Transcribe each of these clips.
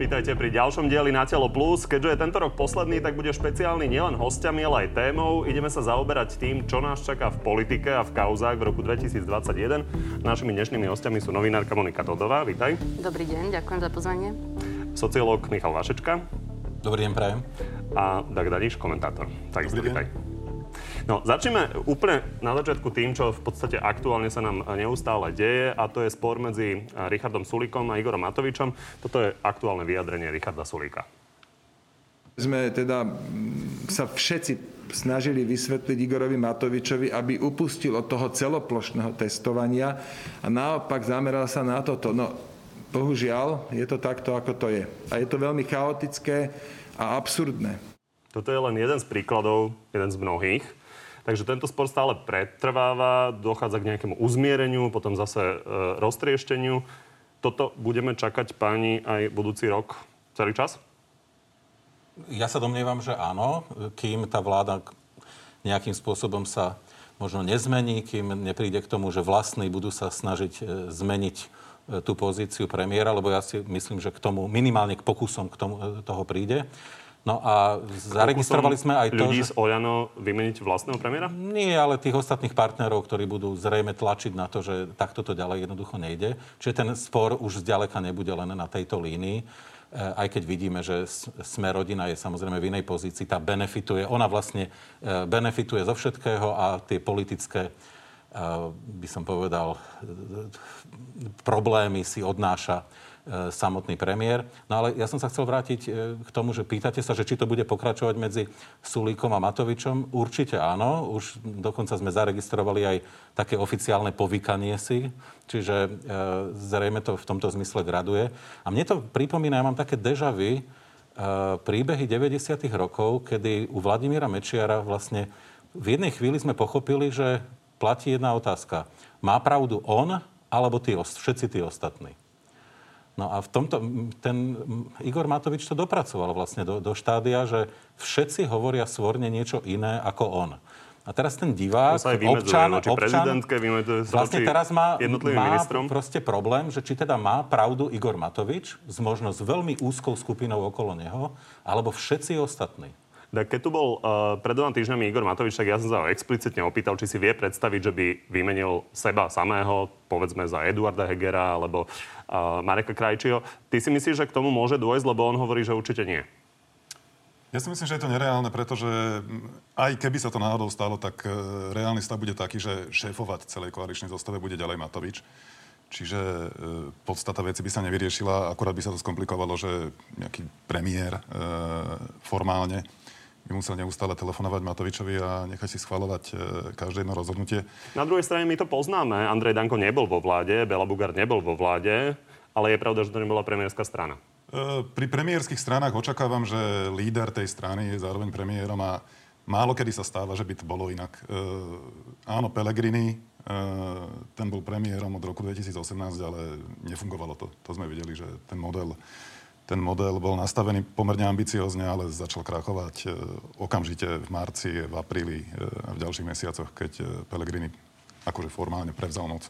Vítajte pri ďalšom dieli Na telo plus. Keďže je tento rok posledný, tak bude špeciálny nielen hostiami, ale aj témou. Ideme sa zaoberať tým, čo nás čaká v politike a v kauzách v roku 2021. Našimi dnešnými hostiami sú novinárka Monika Todová. Vítaj. Dobrý deň, ďakujem za pozvanie. Sociológ Michal Vašečka. Dobrý deň, prajem. A Dag Daniš, komentátor. Takisto vítaj. No, začneme úplne na začiatku tým, čo v podstate aktuálne sa nám neustále deje a to je spor medzi Richardom Sulíkom a Igorom Matovičom. Toto je aktuálne vyjadrenie Richarda Sulíka. Sme teda sa všetci snažili vysvetliť Igorovi Matovičovi, aby upustil od toho celoplošného testovania a naopak zameral sa na toto. No, bohužiaľ, je to takto, ako to je. A je to veľmi chaotické a absurdné. Toto je len jeden z príkladov, jeden z mnohých. Takže tento spor stále pretrváva, dochádza k nejakému uzmiereniu, potom zase e, roztriešteniu. Toto budeme čakať páni aj budúci rok celý čas? Ja sa domnievam, že áno, kým tá vláda nejakým spôsobom sa možno nezmení, kým nepríde k tomu, že vlastní budú sa snažiť e, zmeniť e, tú pozíciu premiéra, lebo ja si myslím, že k tomu, minimálne k pokusom k tomu, e, toho príde. No a zaregistrovali sme aj to, ľudí že... z Oľano vymeniť vlastného premiéra? Nie, ale tých ostatných partnerov, ktorí budú zrejme tlačiť na to, že takto to ďalej jednoducho nejde. Čiže ten spor už zďaleka nebude len na tejto línii. E, aj keď vidíme, že sme rodina je samozrejme v inej pozícii, tá benefituje, ona vlastne e, benefituje zo všetkého a tie politické e, by som povedal, problémy si odnáša samotný premiér. No ale ja som sa chcel vrátiť e, k tomu, že pýtate sa, že či to bude pokračovať medzi Sulíkom a Matovičom. Určite áno. Už dokonca sme zaregistrovali aj také oficiálne povykanie si, čiže e, zrejme to v tomto zmysle graduje. A mne to pripomína, ja mám také deja vu, e, príbehy 90. rokov, kedy u Vladimíra Mečiara vlastne v jednej chvíli sme pochopili, že platí jedna otázka. Má pravdu on, alebo tí, všetci tí ostatní? No a v tomto, ten Igor Matovič to dopracoval vlastne do, do štádia, že všetci hovoria svorne niečo iné ako on. A teraz ten divák, sa aj občan, voči občan vlastne teraz má, má ministrom. proste problém, že či teda má pravdu Igor Matovič s možno s veľmi úzkou skupinou okolo neho, alebo všetci ostatní. Tak keď tu bol uh, pred dvoma týždňami Igor Matovič, tak ja som sa ho explicitne opýtal, či si vie predstaviť, že by vymenil seba samého, povedzme za Eduarda Hegera alebo uh, Mareka Krajčího. Ty si myslíš, že k tomu môže dôjsť, lebo on hovorí, že určite nie? Ja si myslím, že je to nereálne, pretože aj keby sa to náhodou stalo, tak e, reálny stav bude taký, že šéfovať celej koaličnej zostave bude ďalej Matovič. Čiže e, podstata veci by sa nevyriešila, akurát by sa to skomplikovalo, že nejaký premiér e, formálne by musel neustále telefonovať Matovičovi a nechať si schvalovať e, každé jedno rozhodnutie. Na druhej strane my to poznáme. Andrej Danko nebol vo vláde, Bela Bugár nebol vo vláde, ale je pravda, že to nebola premiérska strana. E, pri premiérskych stranách očakávam, že líder tej strany je zároveň premiérom a málo kedy sa stáva, že by to bolo inak. E, áno, Pellegrini, e, ten bol premiérom od roku 2018, ale nefungovalo to. To sme videli, že ten model ten model bol nastavený pomerne ambiciozne, ale začal krachovať e, okamžite v marci, v apríli e, a v ďalších mesiacoch, keď e, Pellegrini akože formálne prevzal moc.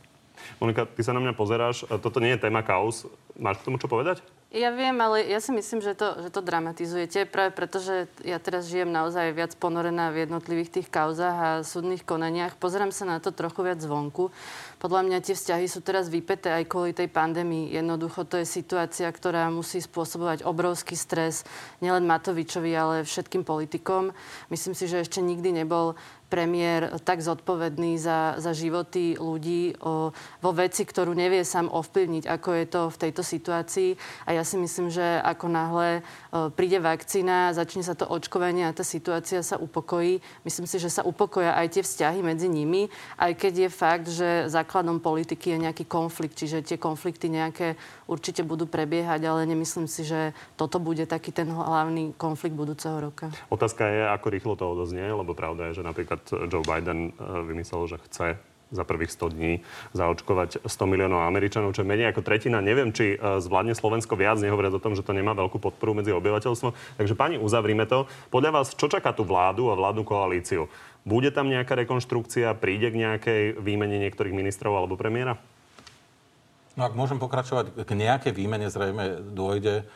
Monika, ty sa na mňa pozeráš. Toto nie je téma kaos. Máš k tomu čo povedať? Ja viem, ale ja si myslím, že to, že to dramatizujete, práve preto, že ja teraz žijem naozaj viac ponorená v jednotlivých tých kauzách a súdnych konaniach. Pozerám sa na to trochu viac zvonku. Podľa mňa tie vzťahy sú teraz vypeté aj kvôli tej pandémii. Jednoducho to je situácia, ktorá musí spôsobovať obrovský stres nielen Matovičovi, ale všetkým politikom. Myslím si, že ešte nikdy nebol premiér tak zodpovedný za, za životy ľudí o, vo veci, ktorú nevie sám ovplyvniť, ako je to v tejto situácii. A ja si myslím, že ako náhle o, príde vakcína, začne sa to očkovanie a tá situácia sa upokojí, myslím si, že sa upokoja aj tie vzťahy medzi nimi, aj keď je fakt, že základom politiky je nejaký konflikt, čiže tie konflikty nejaké určite budú prebiehať, ale nemyslím si, že toto bude taký ten hlavný konflikt budúceho roka. Otázka je, ako rýchlo to odoznie, lebo pravda je, že napríklad napríklad Joe Biden eh, vymyslel, že chce za prvých 100 dní zaočkovať 100 miliónov Američanov, čo je menej ako tretina. Neviem, či eh, zvládne Slovensko viac, nehovoriac o tom, že to nemá veľkú podporu medzi obyvateľstvom. Takže pani, uzavrime to. Podľa vás, čo čaká tú vládu a vládnu koalíciu? Bude tam nejaká rekonštrukcia? Príde k nejakej výmene niektorých ministrov alebo premiéra? No ak môžem pokračovať, k nejakej výmene zrejme dôjde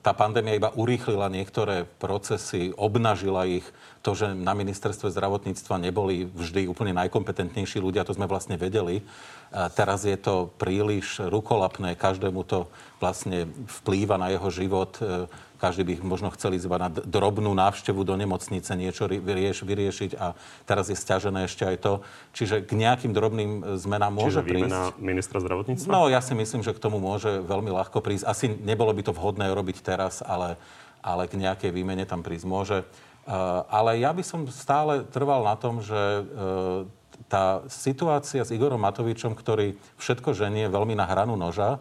tá pandémia iba urýchlila niektoré procesy, obnažila ich. To, že na ministerstve zdravotníctva neboli vždy úplne najkompetentnejší ľudia, to sme vlastne vedeli. Teraz je to príliš rukolapné, každému to vlastne vplýva na jeho život každý by možno chcel ísť na drobnú návštevu do nemocnice, niečo vyrieš, vyriešiť a teraz je stiažené ešte aj to. Čiže k nejakým drobným zmenám môže Čiže prísť. ministra zdravotníctva? No, ja si myslím, že k tomu môže veľmi ľahko prísť. Asi nebolo by to vhodné robiť teraz, ale, ale k nejakej výmene tam prísť môže. Uh, ale ja by som stále trval na tom, že uh, tá situácia s Igorom Matovičom, ktorý všetko ženie veľmi na hranu noža,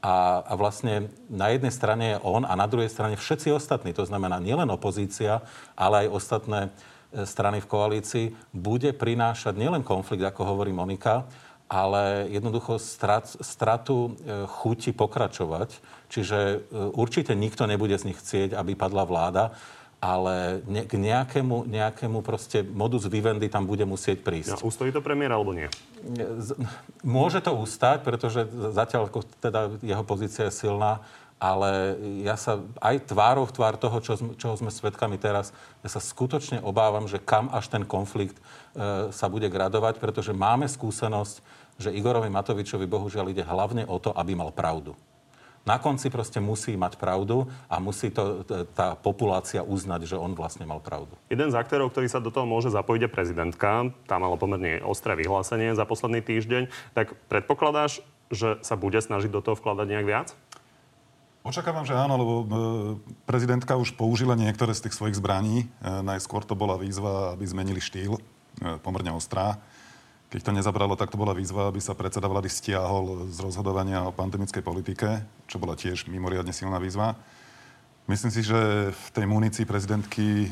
a, a vlastne na jednej strane je on a na druhej strane všetci ostatní, to znamená nielen opozícia, ale aj ostatné e, strany v koalícii, bude prinášať nielen konflikt, ako hovorí Monika, ale jednoducho strat, stratu e, chuti pokračovať. Čiže e, určite nikto nebude z nich chcieť, aby padla vláda ale ne, k nejakému, nejakému proste modus vivendi tam bude musieť prísť. Ja, ustojí to premiér alebo nie? Môže to ustať, pretože zatiaľ teda jeho pozícia je silná, ale ja sa aj tvárov tvár toho, čo, čoho sme svedkami teraz, ja sa skutočne obávam, že kam až ten konflikt e, sa bude gradovať, pretože máme skúsenosť, že Igorovi Matovičovi bohužiaľ ide hlavne o to, aby mal pravdu. Na konci proste musí mať pravdu a musí to tá populácia uznať, že on vlastne mal pravdu. Jeden z aktérov, ktorý sa do toho môže zapojiť, je prezidentka. Tá mala pomerne ostré vyhlásenie za posledný týždeň. Tak predpokladáš, že sa bude snažiť do toho vkladať nejak viac? Očakávam, že áno, lebo e, prezidentka už použila niektoré z tých svojich zbraní. E, najskôr to bola výzva, aby zmenili štýl, e, pomerne ostrá. Keď to nezabralo, tak to bola výzva, aby sa predseda vlády stiahol z rozhodovania o pandemickej politike, čo bola tiež mimoriadne silná výzva. Myslím si, že v tej munícii prezidentky e,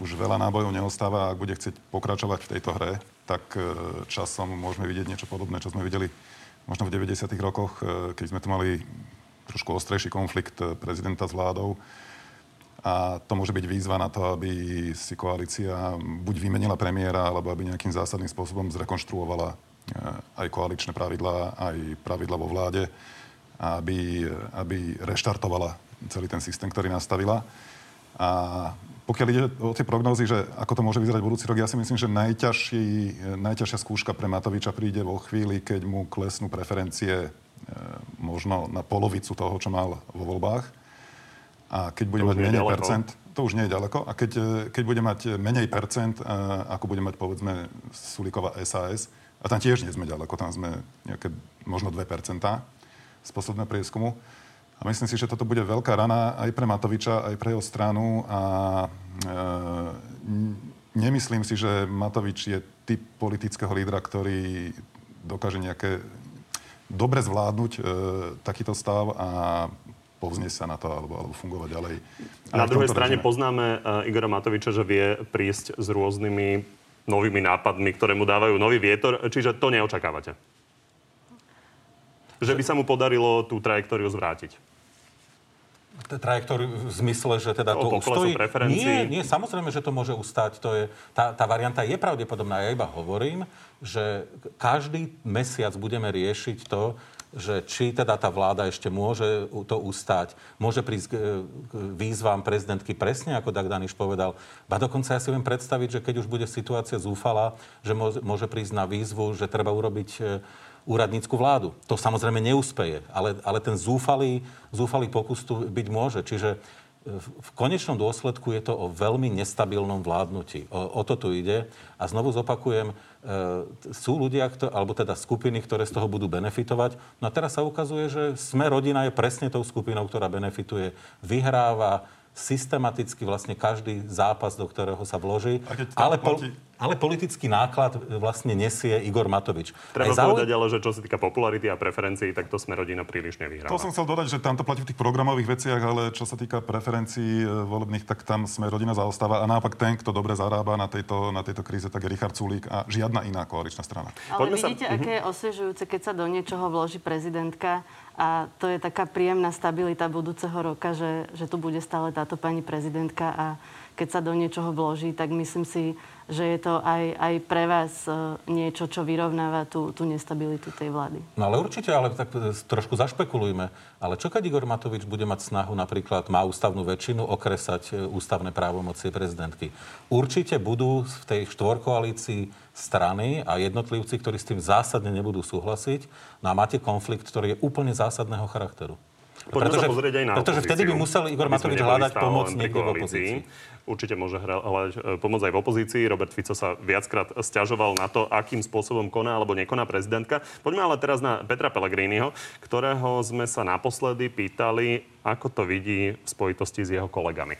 už veľa nábojov neostáva. Ak bude chcieť pokračovať v tejto hre, tak e, časom môžeme vidieť niečo podobné, čo sme videli možno v 90. rokoch, e, keď sme tu mali trošku ostrejší konflikt prezidenta s vládou a to môže byť výzva na to, aby si koalícia buď vymenila premiéra, alebo aby nejakým zásadným spôsobom zrekonštruovala eh, aj koaličné pravidlá, aj pravidla vo vláde, aby, aby reštartovala celý ten systém, ktorý nastavila. A pokiaľ ide o tie prognózy, že ako to môže vyzerať budúci rok, ja si myslím, že najťažší, najťažšia skúška pre Matoviča príde vo chvíli, keď mu klesnú preferencie eh, možno na polovicu toho, čo mal vo voľbách a keď bude mať menej ďaleko. percent, to už nie je ďaleko, a keď, e, keď bude mať menej percent, e, ako bude mať povedzme Sulíková SAS, a tam tiež nie sme ďaleko, tam sme nejaké možno 2% z posledného prieskumu. A myslím si, že toto bude veľká rana aj pre Matoviča, aj pre jeho stranu a e, nemyslím si, že Matovič je typ politického lídra, ktorý dokáže nejaké dobre zvládnuť e, takýto stav a povznieť sa na to alebo, alebo fungovať ďalej. Na druhej strane režime. poznáme uh, Igora Matoviča, že vie prísť s rôznymi novými nápadmi, ktoré mu dávajú nový vietor, čiže to neočakávate. Že by sa mu podarilo tú trajektóriu zvrátiť. Trajektóriu v zmysle, že teda to ustojí? Nie, nie, samozrejme, že to môže ustať. To je, tá, tá varianta je pravdepodobná. Ja iba hovorím, že každý mesiac budeme riešiť to, že či teda tá vláda ešte môže to ustať, môže prísť k výzvam prezidentky presne, ako Dag Daniš povedal. Ba dokonca ja si viem predstaviť, že keď už bude situácia zúfala, že môže prísť na výzvu, že treba urobiť e, úradnícku vládu. To samozrejme neúspeje, ale, ale ten zúfalý, zúfalý pokus tu byť môže. Čiže v konečnom dôsledku je to o veľmi nestabilnom vládnutí. O, o to tu ide. A znovu zopakujem, e, sú ľudia, alebo teda skupiny, ktoré z toho budú benefitovať. No a teraz sa ukazuje, že sme rodina je presne tou skupinou, ktorá benefituje, vyhráva, systematicky vlastne každý zápas, do ktorého sa vloží. Ale, platí... ale politický náklad vlastne nesie Igor Matovič. Treba Aj povedať ale, že čo sa týka popularity a preferencií, tak to sme rodina príliš nevyhráva. To som chcel dodať, že tam to platí v tých programových veciach, ale čo sa týka preferencií e, volebných, tak tam sme rodina zaostáva. A naopak ten, kto dobre zarába na tejto, na tejto kríze, tak je Richard Sulík a žiadna iná koaličná strana. Ale Poďme vidíte, sa... aké je osviežujúce, keď sa do niečoho vloží prezidentka a to je taká príjemná stabilita budúceho roka, že, že tu bude stále táto pani prezidentka a keď sa do niečoho vloží, tak myslím si, že je to aj, aj pre vás e, niečo, čo vyrovnáva tú, tú nestabilitu tej vlády. No ale určite, ale tak e, trošku zašpekulujme. Ale čo keď Igor Matovič bude mať snahu, napríklad má ústavnú väčšinu, okresať e, ústavné právomoci prezidentky? Určite budú v tej štvorkoalícii strany a jednotlivci, ktorí s tým zásadne nebudú súhlasiť. No a máte konflikt, ktorý je úplne zásadného charakteru. Poďme pretože, sa pozrieť aj na Pretože vtedy by musel Igor Matovič hľadať pomoc niekde v opozícii. Určite môže hľadať e, pomoc aj v opozícii. Robert Fico sa viackrát stiažoval na to, akým spôsobom koná alebo nekoná prezidentka. Poďme ale teraz na Petra Pellegriniho, ktorého sme sa naposledy pýtali, ako to vidí v spojitosti s jeho kolegami.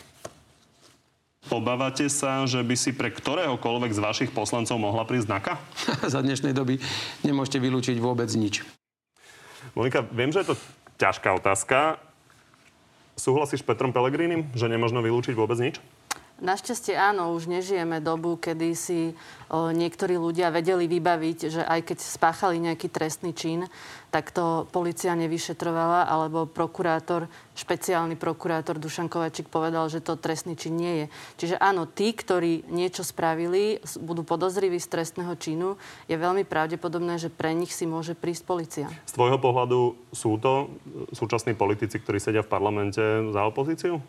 Obávate sa, že by si pre ktoréhokoľvek z vašich poslancov mohla prísť znaka? Za dnešnej doby nemôžete vylúčiť vôbec nič. Monika, viem, že je to ťažká otázka. Súhlasíš s Petrom Pelegrínim, že nemožno vylúčiť vôbec nič? Našťastie áno, už nežijeme dobu, kedy si niektorí ľudia vedeli vybaviť, že aj keď spáchali nejaký trestný čin, tak to policia nevyšetrovala, alebo prokurátor, špeciálny prokurátor Dušan Kovačík povedal, že to trestný čin nie je. Čiže áno, tí, ktorí niečo spravili, budú podozriví z trestného činu, je veľmi pravdepodobné, že pre nich si môže prísť policia. Z tvojho pohľadu sú to súčasní politici, ktorí sedia v parlamente za opozíciu?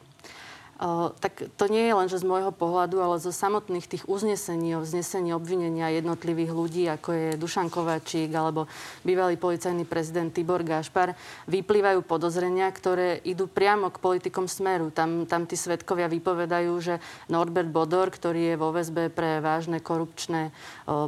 Tak to nie je len, že z môjho pohľadu, ale zo samotných tých uznesení o vznesení obvinenia jednotlivých ľudí, ako je Dušan Kovačík alebo bývalý policajný prezident Tibor Gašpar, vyplývajú podozrenia, ktoré idú priamo k politikom Smeru. Tam, tam tí svetkovia vypovedajú, že Norbert Bodor, ktorý je vo väzbe pre vážne korupčné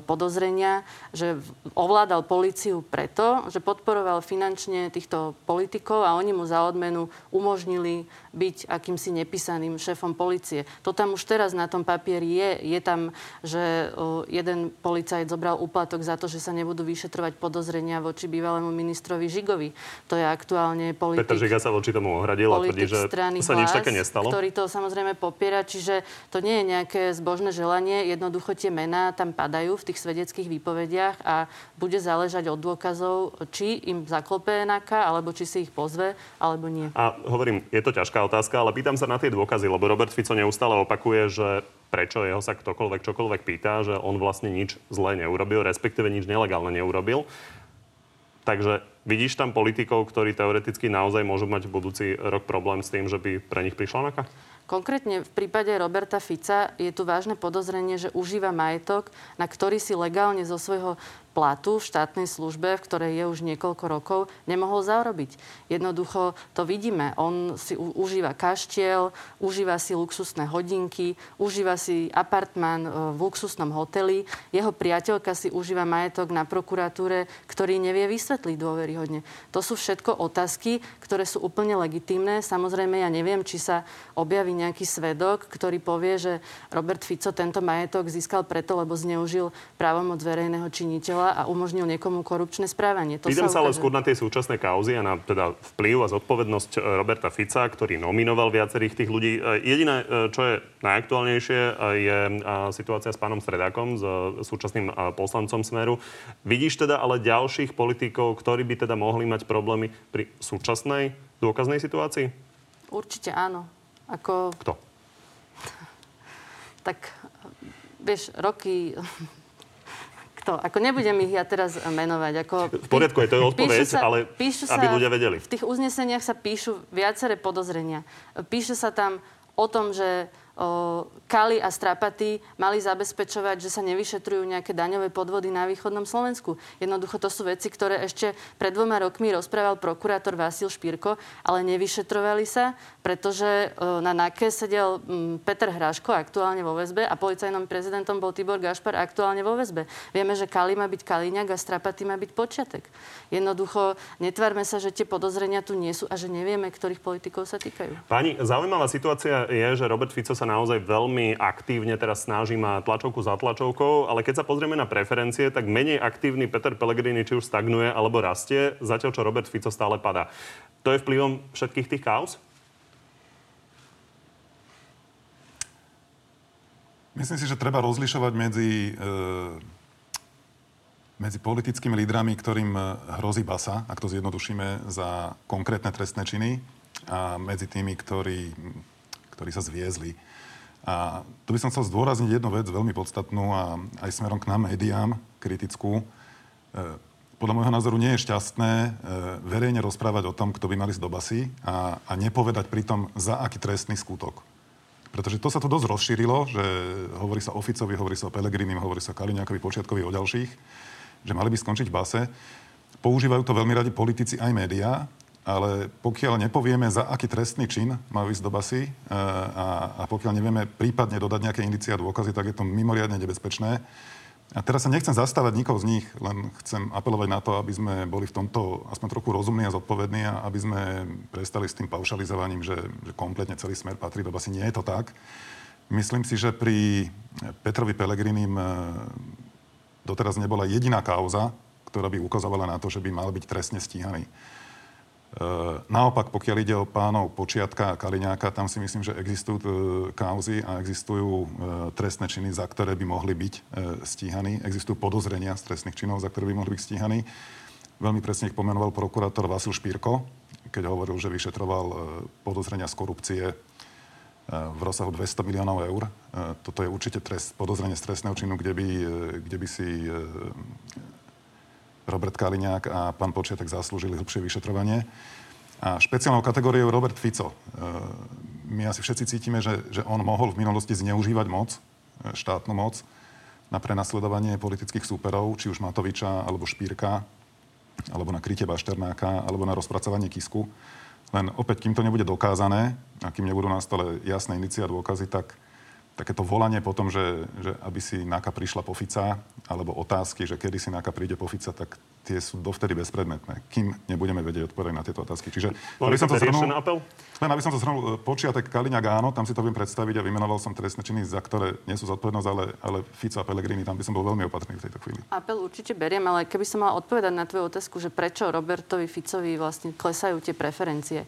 podozrenia, že ovládal policiu preto, že podporoval finančne týchto politikov a oni mu za odmenu umožnili byť akýmsi nepísaným šéfom policie. To tam už teraz na tom papieri je. Je tam, že jeden policajt zobral úplatok za to, že sa nebudú vyšetrovať podozrenia voči bývalému ministrovi Žigovi. To je aktuálne politik... Petr Žiga sa voči tomu ohradil a tvrdí, že sa nič také nestalo. Ktorý to samozrejme popiera, čiže to nie je nejaké zbožné želanie. Jednoducho tie mená tam padajú v tých svedeckých výpovediach a bude záležať od dôkazov, či im zaklope NAKA, alebo či si ich pozve, alebo nie. A hovorím, je to ťažká otázka, ale pýtam sa na tie dôkazy, lebo Robert Fico neustále opakuje, že prečo jeho sa ktokoľvek čokoľvek pýta, že on vlastne nič zlé neurobil, respektíve nič nelegálne neurobil. Takže vidíš tam politikov, ktorí teoreticky naozaj môžu mať v budúci rok problém s tým, že by pre nich prišla naka? Konkrétne v prípade Roberta Fica je tu vážne podozrenie, že užíva majetok, na ktorý si legálne zo svojho platu v štátnej službe, v ktorej je už niekoľko rokov, nemohol zarobiť. Jednoducho to vidíme. On si u- užíva kaštiel, užíva si luxusné hodinky, užíva si apartmán e, v luxusnom hoteli. Jeho priateľka si užíva majetok na prokuratúre, ktorý nevie vysvetliť dôveryhodne. To sú všetko otázky, ktoré sú úplne legitímne. Samozrejme, ja neviem, či sa objaví nejaký svedok, ktorý povie, že Robert Fico tento majetok získal preto, lebo zneužil právomoc verejného činiteľa a umožnil niekomu korupčné správanie. To Pýtam sa, ale skôr na tie súčasné kauzy a na teda vplyv a zodpovednosť e, Roberta Fica, ktorý nominoval viacerých tých ľudí. E, jediné, e, čo je najaktuálnejšie, je situácia s pánom Stredákom, s súčasným poslancom Smeru. Vidíš teda ale ďalších politikov, ktorí by teda mohli mať problémy pri súčasnej dôkaznej situácii? Určite áno. Ako... Kto? Tak, vieš, roky kto? Ako nebudem ich ja teraz menovať. Ako, v poriadku, je to odpoveď, sa, ale píšu sa, aby ľudia vedeli. V tých uzneseniach sa píšu viaceré podozrenia. Píše sa tam o tom, že Kali a Strapaty mali zabezpečovať, že sa nevyšetrujú nejaké daňové podvody na východnom Slovensku. Jednoducho to sú veci, ktoré ešte pred dvoma rokmi rozprával prokurátor Vasil Špírko, ale nevyšetrovali sa, pretože na NAKE sedel Peter Hráško aktuálne vo väzbe a policajnom prezidentom bol Tibor Gašpar aktuálne vo väzbe. Vieme, že Kali má byť Kaliňák a Strapaty má byť počiatek. Jednoducho netvárme sa, že tie podozrenia tu nie sú a že nevieme, ktorých politikov sa týkajú. Pani, zaujímavá situácia je, že Robert Fico sa sa naozaj veľmi aktívne teraz snaží má tlačovku za tlačovkou, ale keď sa pozrieme na preferencie, tak menej aktívny Peter Pellegrini či už stagnuje alebo rastie, zatiaľ čo Robert Fico stále padá. To je vplyvom všetkých tých kaos? Myslím si, že treba rozlišovať medzi, e, medzi politickými lídrami, ktorým hrozí basa, ak to zjednodušíme, za konkrétne trestné činy a medzi tými, ktorí, ktorí sa zviezli A tu by som chcel zdôrazniť jednu vec veľmi podstatnú a aj smerom k nám médiám kritickú. E, podľa môjho názoru nie je šťastné e, verejne rozprávať o tom, kto by mali ísť do basy a, a nepovedať pritom, za aký trestný skutok. Pretože to sa tu dosť rozšírilo, že hovorí sa o Ficovi, hovorí sa o Pelegrinim, hovorí sa o Kaliňákovi, Počiatkovi, o ďalších, že mali by skončiť v base. Používajú to veľmi radi politici aj médiá, ale pokiaľ nepovieme, za aký trestný čin má ísť do basy e, a, a pokiaľ nevieme prípadne dodať nejaké indicie a dôkazy, tak je to mimoriadne nebezpečné. A teraz sa nechcem zastávať nikoho z nich, len chcem apelovať na to, aby sme boli v tomto aspoň trochu rozumní a zodpovední a aby sme prestali s tým paušalizovaním, že, že kompletne celý smer patrí do basy. Nie je to tak. Myslím si, že pri Petrovi Pelegrinim e, doteraz nebola jediná kauza, ktorá by ukazovala na to, že by mal byť trestne stíhaný. E, naopak, pokiaľ ide o pánov Počiatka a Kaliňáka, tam si myslím, že existujú e, kauzy a existujú e, trestné činy, za ktoré by mohli byť stíhaní. Existujú podozrenia z trestných činov, za ktoré by mohli byť stíhaní. Veľmi presne ich pomenoval prokurátor Vasil Špírko, keď hovoril, že vyšetroval podozrenia z korupcie v rozsahu 200 miliónov eur. Toto je určite trest, podozrenie z trestného činu, kde by, kde by si Robert Kaliňák a pán Počiatek zaslúžili hĺbšie vyšetrovanie. A špeciálnou kategóriou Robert Fico. E, my asi všetci cítime, že, že on mohol v minulosti zneužívať moc, e, štátnu moc, na prenasledovanie politických súperov, či už Matoviča, alebo Špírka, alebo na krytie Bašternáka, alebo na rozpracovanie Kisku. Len opäť, kým to nebude dokázané, a kým nebudú na stole jasné inicia a dôkazy, tak takéto volanie potom, že, že aby si NAKA prišla po Fica, alebo otázky, že kedy si NAKA príde po Fica, tak tie sú dovtedy bezpredmetné, kým nebudeme vedieť odpovedať na tieto otázky. Čiže, aby som to zhrnul, len aby som to zhrnul, e, počiatek Kaliňák áno, tam si to viem predstaviť a vymenoval som trestné činy, za ktoré nie sú zodpovednosť, ale, ale Fico a Pellegrini, tam by som bol veľmi opatrný v tejto chvíli. Apel určite beriem, ale keby som mala odpovedať na tvoju otázku, že prečo Robertovi Ficovi vlastne klesajú tie preferencie.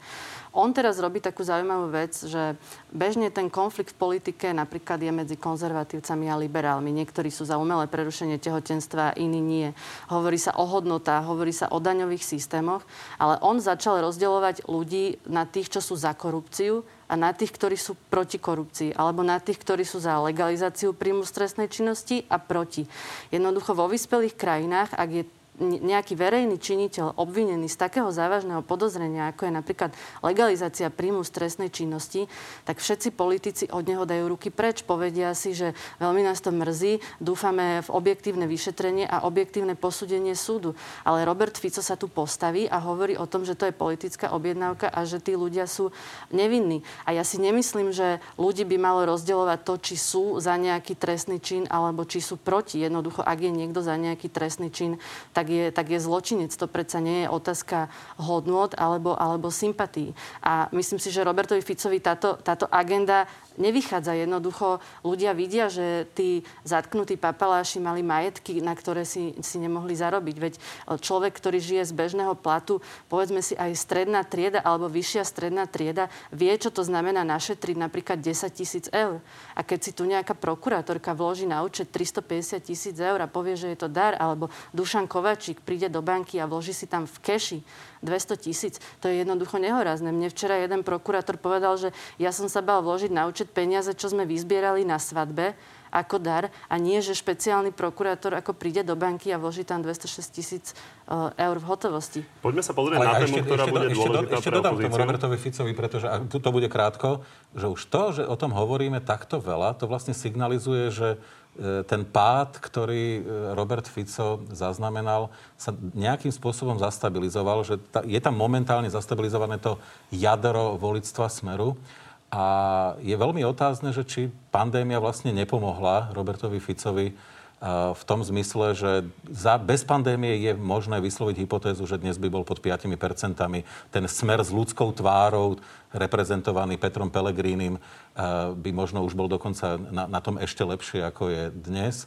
On teraz robí takú zaujímavú vec, že bežne ten konflikt v politike napríklad je medzi konzervatívcami a liberálmi. Niektorí sú za umelé prerušenie tehotenstva, iní nie. Hovorí sa o hodnotách, hovorí sa o daňových systémoch, ale on začal rozdeľovať ľudí na tých, čo sú za korupciu a na tých, ktorí sú proti korupcii, alebo na tých, ktorí sú za legalizáciu príjmu stresnej činnosti a proti. Jednoducho vo vyspelých krajinách, ak je nejaký verejný činiteľ obvinený z takého závažného podozrenia, ako je napríklad legalizácia príjmu stresnej činnosti, tak všetci politici od neho dajú ruky preč. Povedia si, že veľmi nás to mrzí, dúfame v objektívne vyšetrenie a objektívne posúdenie súdu. Ale Robert Fico sa tu postaví a hovorí o tom, že to je politická objednávka a že tí ľudia sú nevinní. A ja si nemyslím, že ľudí by malo rozdeľovať to, či sú za nejaký trestný čin alebo či sú proti. Jednoducho, ak je niekto za nejaký trestný čin, tak tak je, tak je zločinec. To predsa nie je otázka hodnot alebo, alebo sympatí. A myslím si, že Robertovi Ficovi táto, táto agenda nevychádza. Jednoducho ľudia vidia, že tí zatknutí papaláši mali majetky, na ktoré si, si nemohli zarobiť. Veď človek, ktorý žije z bežného platu, povedzme si aj stredná trieda alebo vyššia stredná trieda, vie, čo to znamená našetriť napríklad 10 tisíc eur. A keď si tu nejaká prokurátorka vloží na účet 350 tisíc eur a povie, že je to dar, alebo Dušan Kovačík príde do banky a vloží si tam v keši 200 tisíc, to je jednoducho nehorázne. Mne včera jeden prokurátor povedal, že ja som sa bal vložiť na účet peniaze, čo sme vyzbierali na svadbe, ako dar a nie, že špeciálny prokurátor ako príde do banky a vloží tam 206 tisíc uh, eur v hotovosti. Poďme sa pozrieť Ale na tému, ktorá ešte, bude ešte, dôležitá ešte, dodám tomu Robertovi Ficovi, pretože to bude krátko, že už to, že o tom hovoríme takto veľa, to vlastne signalizuje, že E, ten pád, ktorý e, Robert Fico zaznamenal, sa nejakým spôsobom zastabilizoval, že ta, je tam momentálne zastabilizované to jadro volictva Smeru. A je veľmi otázne, že či pandémia vlastne nepomohla Robertovi Ficovi v tom zmysle, že za, bez pandémie je možné vysloviť hypotézu, že dnes by bol pod 5%. Ten smer s ľudskou tvárou, reprezentovaný Petrom Pelegrínim, by možno už bol dokonca na, na tom ešte lepšie, ako je dnes.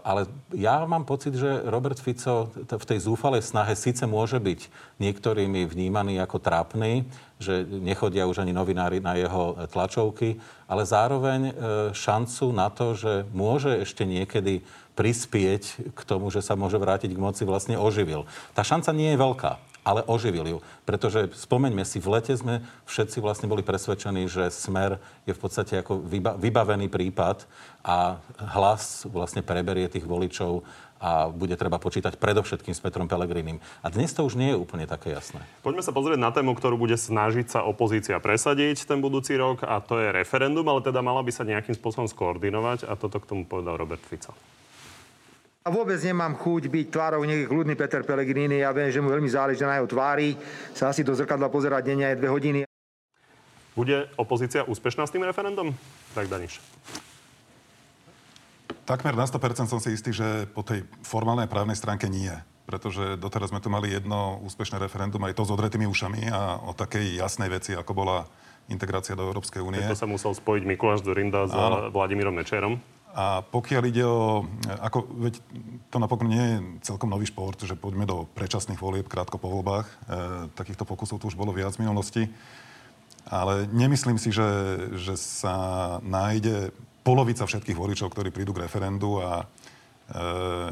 Ale ja mám pocit, že Robert Fico v tej zúfalej snahe síce môže byť niektorými vnímaný ako trápny, že nechodia už ani novinári na jeho tlačovky, ale zároveň e, šancu na to, že môže ešte niekedy prispieť k tomu, že sa môže vrátiť k moci, vlastne oživil. Tá šanca nie je veľká ale oživil ju. Pretože spomeňme si, v lete sme všetci vlastne boli presvedčení, že Smer je v podstate ako vybavený prípad a hlas vlastne preberie tých voličov a bude treba počítať predovšetkým s Petrom Pelegrinim. A dnes to už nie je úplne také jasné. Poďme sa pozrieť na tému, ktorú bude snažiť sa opozícia presadiť ten budúci rok a to je referendum, ale teda mala by sa nejakým spôsobom skoordinovať a toto k tomu povedal Robert Fico. A vôbec nemám chuť byť tvárou nieký kľudný Peter Pellegrini. Ja viem, že mu veľmi záleží na jeho tvári. Sa asi do zrkadla pozerať denne aj dve hodiny. Bude opozícia úspešná s tým referendum? Tak Daniš. Takmer na 100% som si istý, že po tej formálnej právnej stránke nie. Pretože doteraz sme tu mali jedno úspešné referendum, aj to s odretými ušami a o takej jasnej veci, ako bola integrácia do Európskej únie. To sa musel spojiť Mikuláš Zurinda s Áno. Vladimírom Mečerom. A pokiaľ ide o... Ako, veď to napokon nie je celkom nový šport, že poďme do predčasných volieb krátko po voľbách. E, takýchto pokusov tu už bolo viac v minulosti. Ale nemyslím si, že, že sa nájde polovica všetkých voličov, ktorí prídu k referendu a e,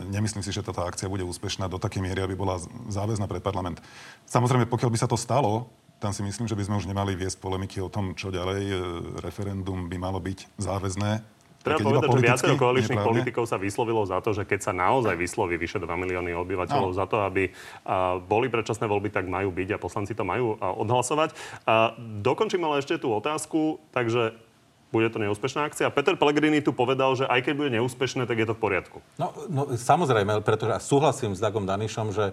nemyslím si, že táto akcia bude úspešná do takej miery, aby bola záväzná pre parlament. Samozrejme, pokiaľ by sa to stalo, tam si myslím, že by sme už nemali viesť polemiky o tom, čo ďalej. E, referendum by malo byť záväzné Treba povedať, že viacero koaličných politikov sa vyslovilo za to, že keď sa naozaj vysloví vyše 2 milióny obyvateľov no. za to, aby boli predčasné voľby, tak majú byť a poslanci to majú odhlasovať. Dokončím ale ešte tú otázku, takže bude to neúspešná akcia. Peter Pellegrini tu povedal, že aj keď bude neúspešné, tak je to v poriadku. No, no samozrejme, pretože súhlasím s Dagom Danišom, že e,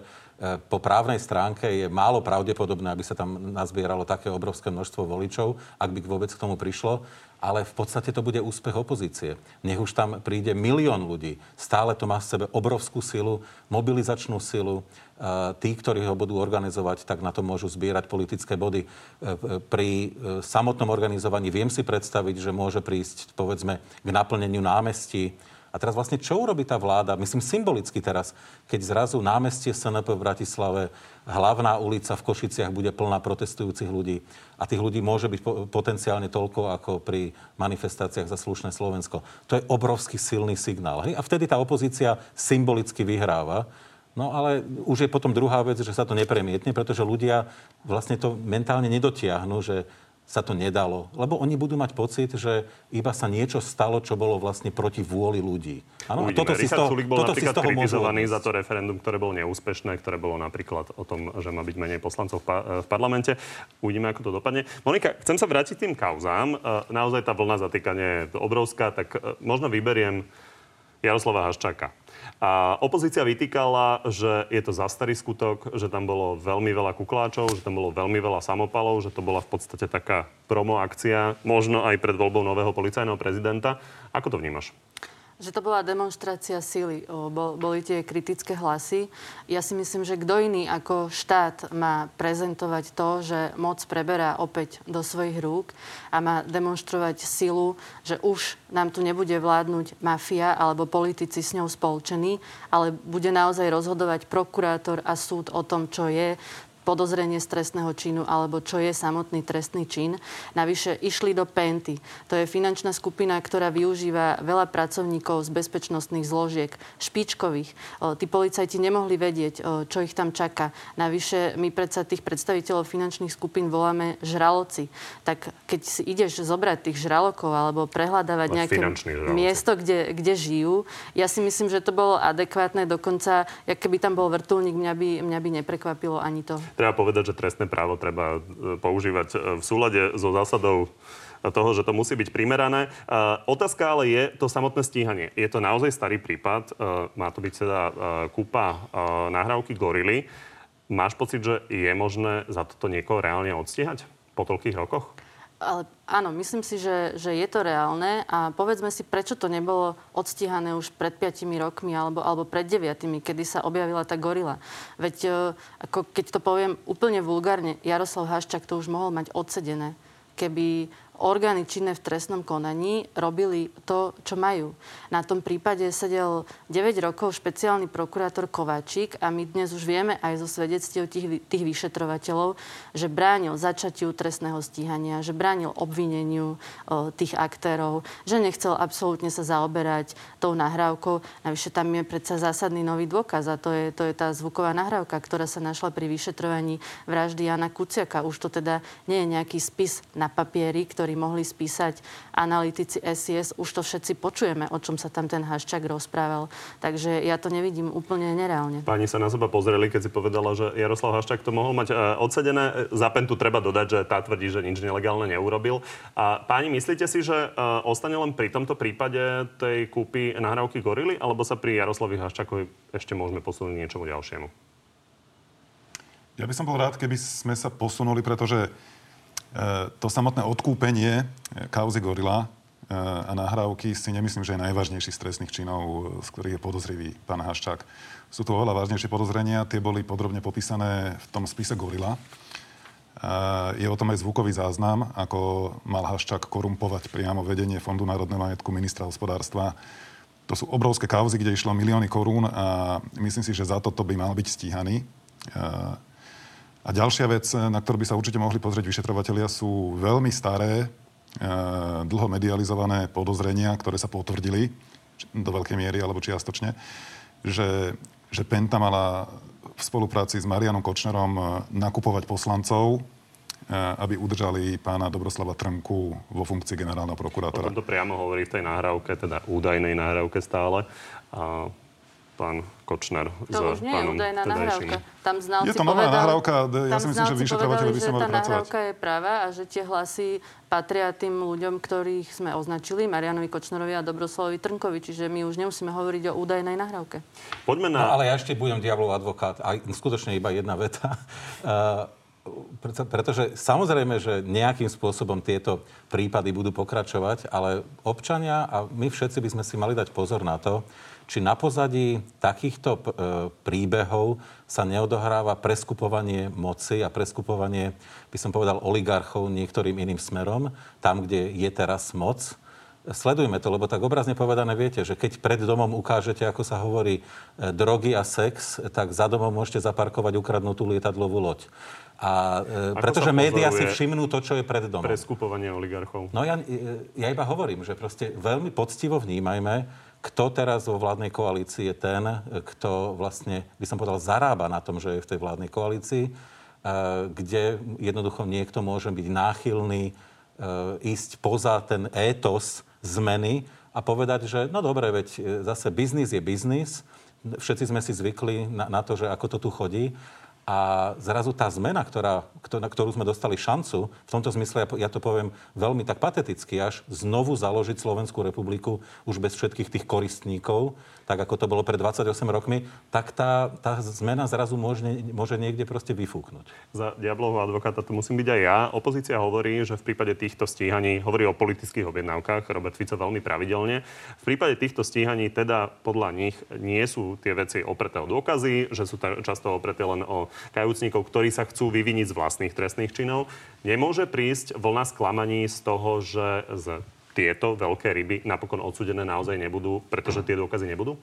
po právnej stránke je málo pravdepodobné, aby sa tam nazbieralo také obrovské množstvo voličov, ak by vôbec k tomu prišlo ale v podstate to bude úspech opozície. Nech už tam príde milión ľudí. Stále to má v sebe obrovskú silu, mobilizačnú silu. Tí, ktorí ho budú organizovať, tak na to môžu zbierať politické body. E, pri e, samotnom organizovaní viem si predstaviť, že môže prísť, povedzme, k naplneniu námestí, a teraz vlastne čo urobí tá vláda? Myslím symbolicky teraz, keď zrazu námestie SNP v Bratislave, hlavná ulica v Košiciach bude plná protestujúcich ľudí. A tých ľudí môže byť potenciálne toľko, ako pri manifestáciách za slušné Slovensko. To je obrovský silný signál. Hej? A vtedy tá opozícia symbolicky vyhráva. No ale už je potom druhá vec, že sa to nepremietne, pretože ľudia vlastne to mentálne nedotiahnu, že sa to nedalo. Lebo oni budú mať pocit, že iba sa niečo stalo, čo bolo vlastne proti vôli ľudí. Ano, a toto si toho, Sulik bol toto napríklad si kritizovaný za to referendum, ktoré bolo neúspešné, ktoré bolo napríklad o tom, že má byť menej poslancov v, v parlamente. Uvidíme, ako to dopadne. Monika, chcem sa vrátiť tým kauzám. E, naozaj tá vlna zatýkania je obrovská, tak e, možno vyberiem Jaroslava Haščáka. A opozícia vytýkala, že je to zastarý skutok, že tam bolo veľmi veľa kukláčov, že tam bolo veľmi veľa samopalov, že to bola v podstate taká promo akcia, možno aj pred voľbou nového policajného prezidenta. Ako to vnímaš? Že to bola demonstrácia sily. Bol, boli tie kritické hlasy. Ja si myslím, že kto iný ako štát má prezentovať to, že moc preberá opäť do svojich rúk a má demonstrovať silu, že už nám tu nebude vládnuť mafia alebo politici s ňou spolčení, ale bude naozaj rozhodovať prokurátor a súd o tom, čo je podozrenie z trestného činu alebo čo je samotný trestný čin. Navyše išli do Penty. To je finančná skupina, ktorá využíva veľa pracovníkov z bezpečnostných zložiek, špičkových. Tí policajti nemohli vedieť, čo ich tam čaká. Navyše my predsa tých predstaviteľov finančných skupín voláme žraloci. Tak keď si ideš zobrať tých žralokov alebo prehľadávať nejaké miesto, kde, kde žijú, ja si myslím, že to bolo adekvátne. Dokonca, keby tam bol vrtulník, mňa by, mňa by neprekvapilo ani to. Treba povedať, že trestné právo treba e, používať e, v súlade so zásadou toho, že to musí byť primerané. Uh, otázka ale je to samotné stíhanie. Je to naozaj starý prípad, má to byť teda kúpa nahrávky gorily. Máš pocit, že je možné za toto niekoho reálne odstíhať po toľkých rokoch? Ale áno, myslím si, že, že je to reálne a povedzme si, prečo to nebolo odstíhané už pred 5 rokmi alebo, alebo pred 9, kedy sa objavila tá gorila. Veď e, ako keď to poviem úplne vulgárne, Jaroslav Haščák to už mohol mať odsedené keby orgány činné v trestnom konaní robili to, čo majú. Na tom prípade sedel 9 rokov špeciálny prokurátor Kováčik a my dnes už vieme aj zo svedectiev tých, tých vyšetrovateľov, že bránil začatiu trestného stíhania, že bránil obvineniu o, tých aktérov, že nechcel absolútne sa zaoberať tou nahrávkou. Navyše tam je predsa zásadný nový dôkaz a to je, to je tá zvuková nahrávka, ktorá sa našla pri vyšetrovaní vraždy Jana Kuciaka. Už to teda nie je nejaký spis na papieri, ktorý ktorí mohli spísať analytici SIS, už to všetci počujeme, o čom sa tam ten Haščák rozprával. Takže ja to nevidím úplne nereálne. Pani sa na seba pozreli, keď si povedala, že Jaroslav Haščák to mohol mať uh, odsedené. Za pentu treba dodať, že tá tvrdí, že nič nelegálne neurobil. A páni, myslíte si, že uh, ostane len pri tomto prípade tej kúpy nahrávky gorily, alebo sa pri Jaroslavi Haščákovi ešte môžeme posunúť niečomu ďalšiemu? Ja by som bol rád, keby sme sa posunuli, pretože E, to samotné odkúpenie e, kauzy Gorila e, a nahrávky si nemyslím, že je najvážnejší z trestných činov, z ktorých je podozrivý pán Haščák. Sú tu oveľa vážnejšie podozrenia, tie boli podrobne popísané v tom spise Gorila. Je o tom aj zvukový záznam, ako mal Haščák korumpovať priamo vedenie Fondu národného majetku ministra hospodárstva. To sú obrovské kauzy, kde išlo milióny korún a myslím si, že za toto by mal byť stíhaný. A ďalšia vec, na ktorú by sa určite mohli pozrieť vyšetrovatelia, sú veľmi staré, e, dlho medializované podozrenia, ktoré sa potvrdili do veľkej miery alebo čiastočne, že, že Penta mala v spolupráci s Marianom Kočnerom e, nakupovať poslancov, aby udržali pána Dobroslava Trnku vo funkcii generálneho prokurátora. O to priamo hovorí v tej nahrávke, teda údajnej nahrávke stále. A pán Kočner to už nie je údajná nahrávka. Tam znalci je to nová nahrávka, ja si myslím, že vyšetrovateľi by sa mali tá nahrávka je práva a že tie hlasy patria tým ľuďom, ktorých sme označili, Marianovi Kočnerovi a Dobroslavovi Trnkovi. Čiže my už nemusíme hovoriť o údajnej nahrávke. Poďme na... No, ale ja ešte budem diablov advokát. A skutočne iba jedna veta. Uh, preto, pretože samozrejme, že nejakým spôsobom tieto prípady budú pokračovať, ale občania a my všetci by sme si mali dať pozor na to, či na pozadí takýchto e, príbehov sa neodohráva preskupovanie moci a preskupovanie, by som povedal, oligarchov niektorým iným smerom, tam, kde je teraz moc. Sledujme to, lebo tak obrazne povedané viete, že keď pred domom ukážete, ako sa hovorí, e, drogy a sex, tak za domom môžete zaparkovať ukradnutú lietadlovú loď. A, e, pretože médiá si všimnú to, čo je pred domom. Preskupovanie oligarchov. No ja, e, ja iba hovorím, že proste veľmi poctivo vnímajme, kto teraz vo vládnej koalícii je ten, kto vlastne, by som povedal, zarába na tom, že je v tej vládnej koalícii, eh, kde jednoducho niekto môže byť náchylný eh, ísť poza ten étos zmeny a povedať, že no dobre, veď eh, zase biznis je biznis, všetci sme si zvykli na, na to, že ako to tu chodí a zrazu tá zmena, ktorá, na ktorú sme dostali šancu, v tomto zmysle ja, to poviem veľmi tak pateticky, až znovu založiť Slovenskú republiku už bez všetkých tých koristníkov, tak ako to bolo pred 28 rokmi, tak tá, tá zmena zrazu môže, môže niekde proste vyfúknuť. Za diablovho advokáta to musím byť aj ja. Opozícia hovorí, že v prípade týchto stíhaní, hovorí o politických objednávkach, Robert Fico veľmi pravidelne, v prípade týchto stíhaní teda podľa nich nie sú tie veci opreté o dôkazy, že sú často opreté len o kajúcnikov, ktorí sa chcú vyviniť z vlastných trestných činov. Nemôže prísť vlna sklamaní z toho, že z tieto veľké ryby napokon odsudené naozaj nebudú, pretože tie dôkazy nebudú?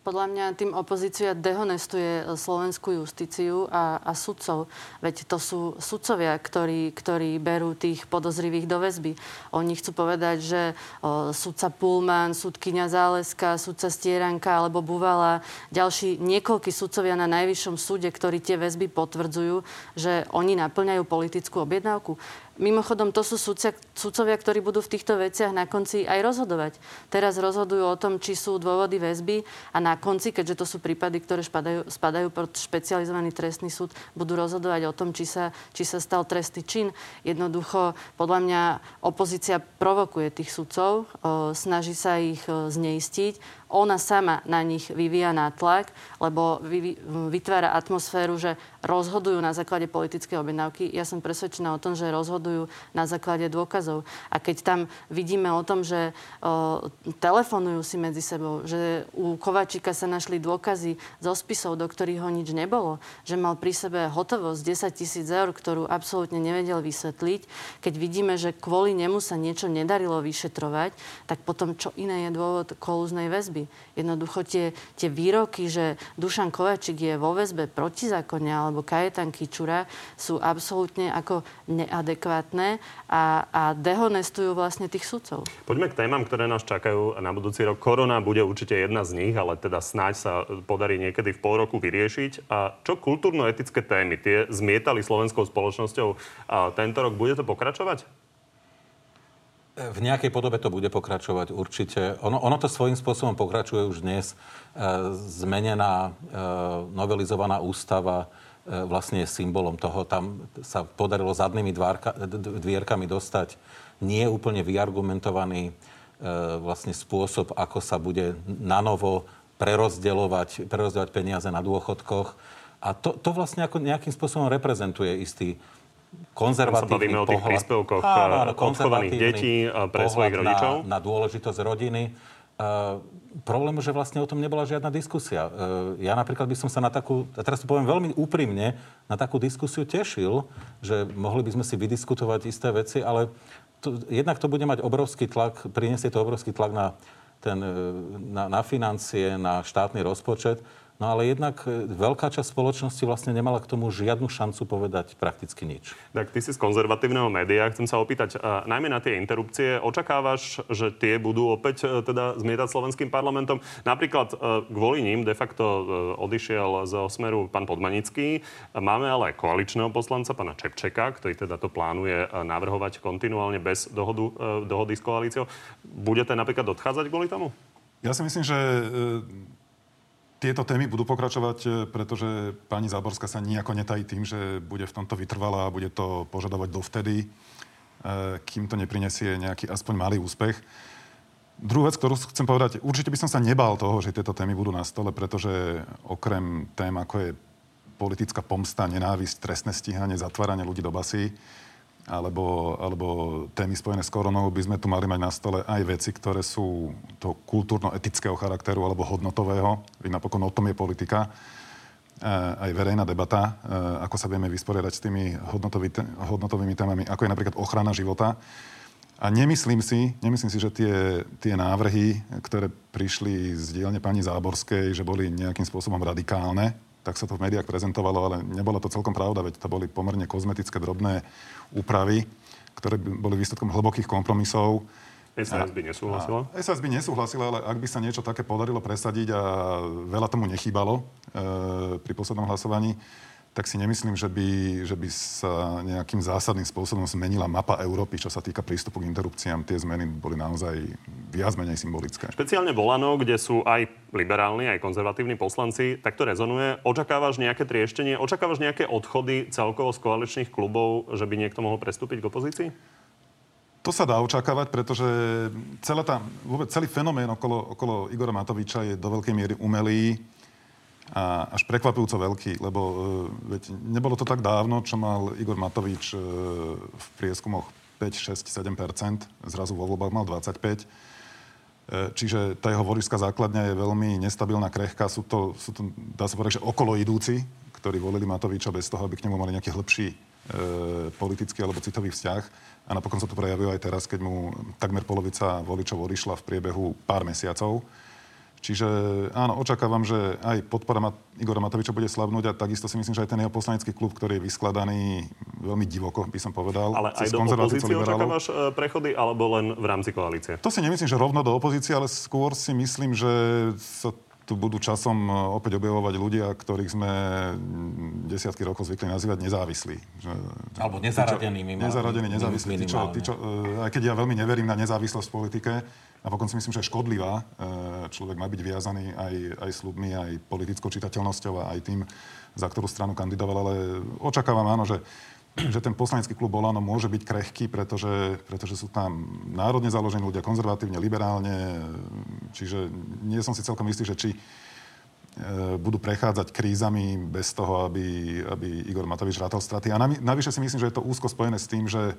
Podľa mňa tým opozícia dehonestuje slovenskú justíciu a, a sudcov. Veď to sú sudcovia, ktorí, ktorí berú tých podozrivých do väzby. Oni chcú povedať, že o, sudca Pullman, sudkynia Záleska, sudca Stieranka alebo Buvala, ďalší niekoľkí sudcovia na najvyššom súde, ktorí tie väzby potvrdzujú, že oni naplňajú politickú objednávku. Mimochodom, to sú sudcia, sudcovia, ktorí budú v týchto veciach na konci aj rozhodovať. Teraz rozhodujú o tom, či sú dôvody väzby a na konci, keďže to sú prípady, ktoré spadajú, spadajú pod špecializovaný trestný súd, budú rozhodovať o tom, či sa, či sa stal trestný čin. Jednoducho, podľa mňa opozícia provokuje tých sudcov, snaží sa ich zneistiť ona sama na nich vyvíja nátlak, lebo vytvára atmosféru, že rozhodujú na základe politickej objednávky. Ja som presvedčená o tom, že rozhodujú na základe dôkazov. A keď tam vidíme o tom, že o, telefonujú si medzi sebou, že u Kovačika sa našli dôkazy zo spisov, do ktorých ho nič nebolo, že mal pri sebe hotovosť 10 tisíc eur, ktorú absolútne nevedel vysvetliť, keď vidíme, že kvôli nemu sa niečo nedarilo vyšetrovať, tak potom čo iné je dôvod kolúznej väzby? Jednoducho tie, tie výroky, že Dušan Kovačik je vo väzbe protizákonne alebo Kajetan Kičura sú absolútne ako neadekvátne a, a dehonestujú vlastne tých sudcov. Poďme k témam, ktoré nás čakajú na budúci rok. Korona bude určite jedna z nich, ale teda snáď sa podarí niekedy v pol roku vyriešiť. A čo kultúrno-etické témy? Tie zmietali slovenskou spoločnosťou tento rok. Bude to pokračovať? V nejakej podobe to bude pokračovať určite. Ono, ono to svojím spôsobom pokračuje už dnes. E, zmenená, e, novelizovaná ústava e, vlastne je symbolom toho. Tam sa podarilo zadnými dvárka, dvierkami dostať nie úplne vyargumentovaný vlastne spôsob, ako sa bude nanovo prerozdeľovať, prerozdeľovať peniaze na dôchodkoch. A to, to vlastne ako nejakým spôsobom reprezentuje istý konzervatívny sa bavíme o tých príspevkoch áno, áno, odchovaných detí pre svojich rodičov. Na, na dôležitosť rodiny. Uh, problém, že vlastne o tom nebola žiadna diskusia. Uh, ja napríklad by som sa na takú, a teraz to poviem veľmi úprimne, na takú diskusiu tešil, že mohli by sme si vydiskutovať isté veci, ale to, jednak to bude mať obrovský tlak, priniesie to obrovský tlak na, ten, na, na financie, na štátny rozpočet. No ale jednak e, veľká časť spoločnosti vlastne nemala k tomu žiadnu šancu povedať prakticky nič. Tak ty si z konzervatívneho média. Chcem sa opýtať, uh, najmä na tie interrupcie, očakávaš, že tie budú opäť uh, teda zmietať slovenským parlamentom? Napríklad uh, kvôli ním de facto uh, odišiel z Osmeru pán Podmanický. Máme ale koaličného poslanca, pána Čepčeka, ktorý teda to plánuje uh, navrhovať kontinuálne bez dohodu, uh, dohody s koalíciou. Budete napríklad odchádzať kvôli tomu? Ja si myslím, že uh tieto témy budú pokračovať, e, pretože pani Záborská sa nejako netají tým, že bude v tomto vytrvalá a bude to požadovať dovtedy, e, kým to neprinesie nejaký aspoň malý úspech. Druhú vec, ktorú chcem povedať, určite by som sa nebal toho, že tieto témy budú na stole, pretože okrem tém, ako je politická pomsta, nenávisť, trestné stíhanie, zatváranie ľudí do basy, alebo, alebo témy spojené s koronou, by sme tu mali mať na stole aj veci, ktoré sú to kultúrno-etického charakteru alebo hodnotového. Veď napokon o tom je politika. E, aj verejná debata, e, ako sa vieme vysporiadať s tými hodnotový, hodnotovými témami, ako je napríklad ochrana života. A nemyslím si, nemyslím si, že tie, tie návrhy, ktoré prišli z dielne pani Záborskej, že boli nejakým spôsobom radikálne, tak sa to v médiách prezentovalo, ale nebolo to celkom pravda, veď to boli pomerne kozmetické drobné úpravy, ktoré boli výsledkom hlbokých kompromisov. SAS by nesúhlasila? SAS by nesúhlasila, ale ak by sa niečo také podarilo presadiť a veľa tomu nechýbalo e, pri poslednom hlasovaní, tak si nemyslím, že by, že by sa nejakým zásadným spôsobom zmenila mapa Európy, čo sa týka prístupu k interrupciám. Tie zmeny boli naozaj viac menej symbolické. Špeciálne Volano, kde sú aj liberálni, aj konzervatívni poslanci, tak to rezonuje. Očakávaš nejaké trieštenie, očakávaš nejaké odchody celkovo z koaličných klubov, že by niekto mohol prestúpiť k opozícii? To sa dá očakávať, pretože celá tá, vôbec celý fenomén okolo, okolo Igora Matoviča je do veľkej miery umelý a až prekvapujúco veľký, lebo e, veď, nebolo to tak dávno, čo mal Igor Matovič e, v prieskumoch 5, 6, 7 zrazu vo voľbách mal 25 e, Čiže tá jeho voličská základňa je veľmi nestabilná, krehká. Sú to, sú to dá sa povedať, že okolo idúci, ktorí volili Matoviča bez toho, aby k nemu mali nejaký hĺbší e, politický alebo citový vzťah. A napokon sa to prejavilo aj teraz, keď mu takmer polovica voličov odišla v priebehu pár mesiacov. Čiže áno, očakávam, že aj podpora Mat- Igora Matoviča bude slabnúť a takisto si myslím, že aj ten jeho poslanecký klub, ktorý je vyskladaný veľmi divoko, by som povedal. Ale aj do opozície očakávaš e, prechody, alebo len v rámci koalície? To si nemyslím, že rovno do opozície, ale skôr si myslím, že sa tu budú časom e, opäť objavovať ľudia, ktorých sme desiatky rokov zvykli nazývať nezávislí. Alebo nezaradenými. Nezaradení, nezávislí. Tí, čo, tí, čo, e, aj keď ja veľmi neverím na nezávislosť v politike, Napokon si myslím, že škodlivá. E, človek má byť viazaný aj, aj slubmi, aj politickou čitateľnosťou a aj tým, za ktorú stranu kandidoval. Ale očakávam áno, že že ten poslanecký klub Olano môže byť krehký, pretože, pretože sú tam národne založení ľudia, konzervatívne, liberálne, čiže nie som si celkom istý, že či e, budú prechádzať krízami bez toho, aby, aby Igor Matovič rátal straty. A navyše si myslím, že je to úzko spojené s tým, že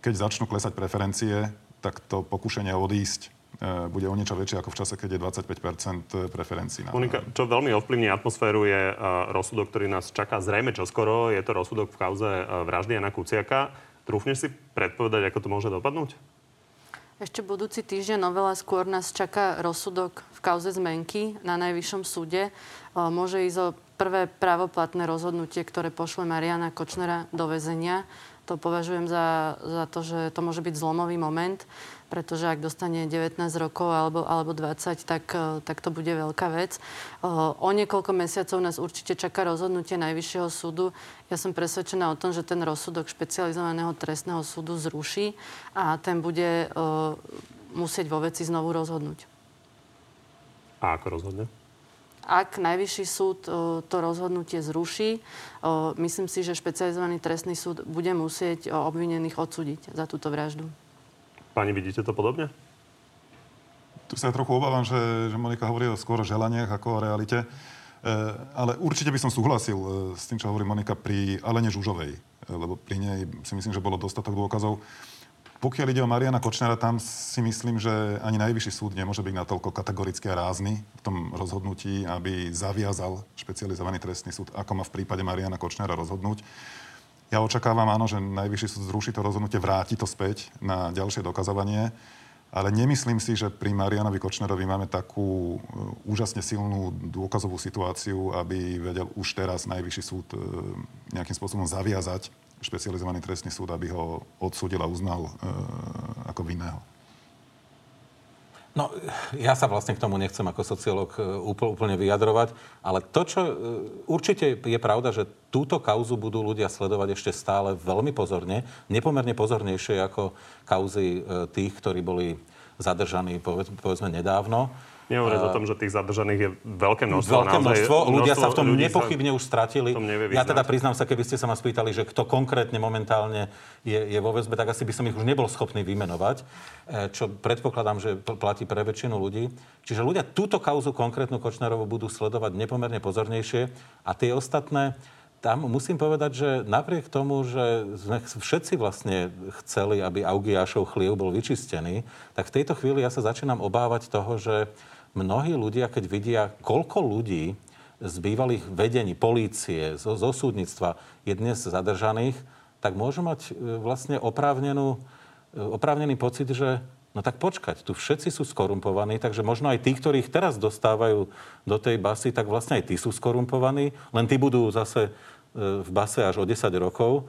keď začnú klesať preferencie, tak to pokušenie odísť E, bude o niečo väčšie ako v čase, keď je 25 preferencií. Na... Monika, čo veľmi ovplyvní atmosféru je uh, rozsudok, ktorý nás čaká zrejme čoskoro. Je to rozsudok v kauze vraždy Jana Kuciaka. Trúfneš si predpovedať, ako to môže dopadnúť? Ešte budúci týždeň novela skôr nás čaká rozsudok v kauze zmenky na Najvyššom súde. Môže ísť o prvé právoplatné rozhodnutie, ktoré pošle Mariana Kočnera do väzenia. To považujem za, za to, že to môže byť zlomový moment pretože ak dostane 19 rokov alebo, alebo 20, tak, e, tak to bude veľká vec. E, o niekoľko mesiacov nás určite čaká rozhodnutie Najvyššieho súdu. Ja som presvedčená o tom, že ten rozsudok špecializovaného trestného súdu zruší a ten bude e, musieť vo veci znovu rozhodnúť. A ako rozhodne? Ak Najvyšší súd to rozhodnutie zruší, myslím si, že špecializovaný trestný súd bude musieť obvinených odsúdiť za túto vraždu. Pani, vidíte to podobne? Tu sa ja trochu obávam, že, že Monika hovorí o skôr želaniach ako o realite. E, ale určite by som súhlasil e, s tým, čo hovorí Monika pri Alene Žužovej, e, lebo pri nej si myslím, že bolo dostatok dôkazov. Pokiaľ ide o Mariana Kočnera, tam si myslím, že ani najvyšší súd nemôže byť natoľko kategoricky a rázny v tom rozhodnutí, aby zaviazal špecializovaný trestný súd, ako má v prípade Mariana Kočnera rozhodnúť. Ja očakávam, áno, že najvyšší súd zruší to rozhodnutie, vráti to späť na ďalšie dokazovanie, ale nemyslím si, že pri Marianovi Kočnerovi máme takú e, úžasne silnú dôkazovú situáciu, aby vedel už teraz najvyšší súd e, nejakým spôsobom zaviazať špecializovaný trestný súd, aby ho odsúdil a uznal e, ako vinného. No, ja sa vlastne k tomu nechcem ako sociológ e, úplne vyjadrovať, ale to, čo e, určite je pravda, že túto kauzu budú ľudia sledovať ešte stále veľmi pozorne, nepomerne pozornejšie ako kauzy e, tých, ktorí boli zadržaní povedzme nedávno. Nehovoriť o tom, že tých zadržaných je veľké množstvo. Veľké množstvo. Ľudia sa v tom nepochybne už stratili. Ja teda priznám sa, keby ste sa ma spýtali, že kto konkrétne momentálne je, je vo väzbe, tak asi by som ich už nebol schopný vymenovať, e, čo predpokladám, že platí pre väčšinu ľudí. Čiže ľudia túto kauzu konkrétnu Kočnerovu budú sledovať nepomerne pozornejšie a tie ostatné tam musím povedať, že napriek tomu, že sme všetci vlastne chceli, aby Augiášov chliev bol vyčistený, tak v tejto chvíli ja sa začínam obávať toho, že mnohí ľudia, keď vidia, koľko ľudí z bývalých vedení polície, zo, zo súdnictva je dnes zadržaných, tak môžu mať e, vlastne oprávnenú, e, oprávnený pocit, že no tak počkať, tu všetci sú skorumpovaní, takže možno aj tí, ktorých teraz dostávajú do tej basy, tak vlastne aj tí sú skorumpovaní, len tí budú zase e, v base až o 10 rokov.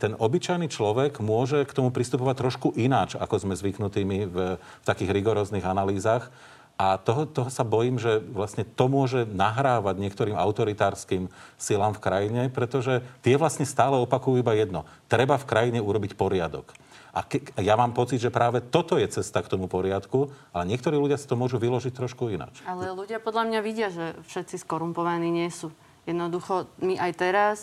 Ten obyčajný človek môže k tomu pristupovať trošku ináč, ako sme zvyknutí my v, v takých rigoróznych analýzach. A toho, toho sa bojím, že vlastne to môže nahrávať niektorým autoritárskym silám v krajine, pretože tie vlastne stále opakujú iba jedno. Treba v krajine urobiť poriadok. A ke, ja mám pocit, že práve toto je cesta k tomu poriadku, ale niektorí ľudia si to môžu vyložiť trošku ináč. Ale ľudia podľa mňa vidia, že všetci skorumpovaní nie sú. Jednoducho, my aj teraz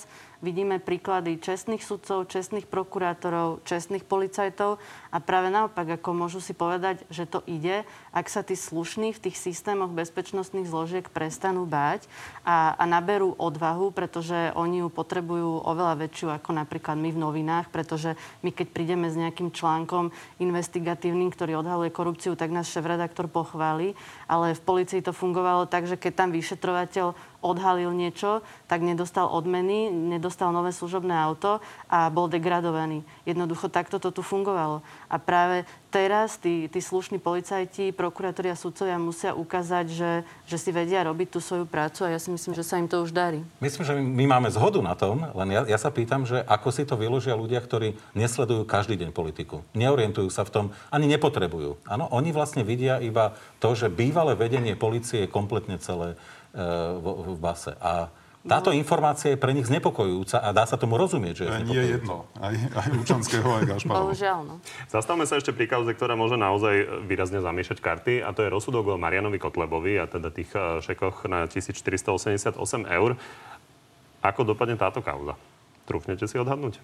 vidíme príklady čestných sudcov, čestných prokurátorov, čestných policajtov a práve naopak, ako môžu si povedať, že to ide, ak sa tí slušní v tých systémoch bezpečnostných zložiek prestanú báť a, a naberú odvahu, pretože oni ju potrebujú oveľa väčšiu ako napríklad my v novinách, pretože my keď prídeme s nejakým článkom investigatívnym, ktorý odhaluje korupciu, tak nás šéf-redaktor pochváli, ale v policii to fungovalo tak, že keď tam vyšetrovateľ odhalil niečo, tak nedostal odmeny, nedostal nové služobné auto a bol degradovaný. Jednoducho takto to tu fungovalo. A práve teraz tí, tí slušní policajti, prokurátori a sudcovia musia ukázať, že, že si vedia robiť tú svoju prácu a ja si myslím, že sa im to už darí. Myslím, že my máme zhodu na tom, len ja, ja sa pýtam, že ako si to vyložia ľudia, ktorí nesledujú každý deň politiku. Neorientujú sa v tom, ani nepotrebujú. Áno, oni vlastne vidia iba to, že bývalé vedenie policie je kompletne celé v, v base. A táto no. informácia je pre nich znepokojujúca a dá sa tomu rozumieť, že je Nie jedno. Aj, aj Lučanského, aj Gašparova. Bohužiaľ, no. Zastavme sa ešte pri kauze, ktorá môže naozaj výrazne zamiešať karty a to je rozsudok o Marianovi Kotlebovi a teda tých eh, šekoch na 1488 eur. Ako dopadne táto kauza? Trúfnete si odhadnúť?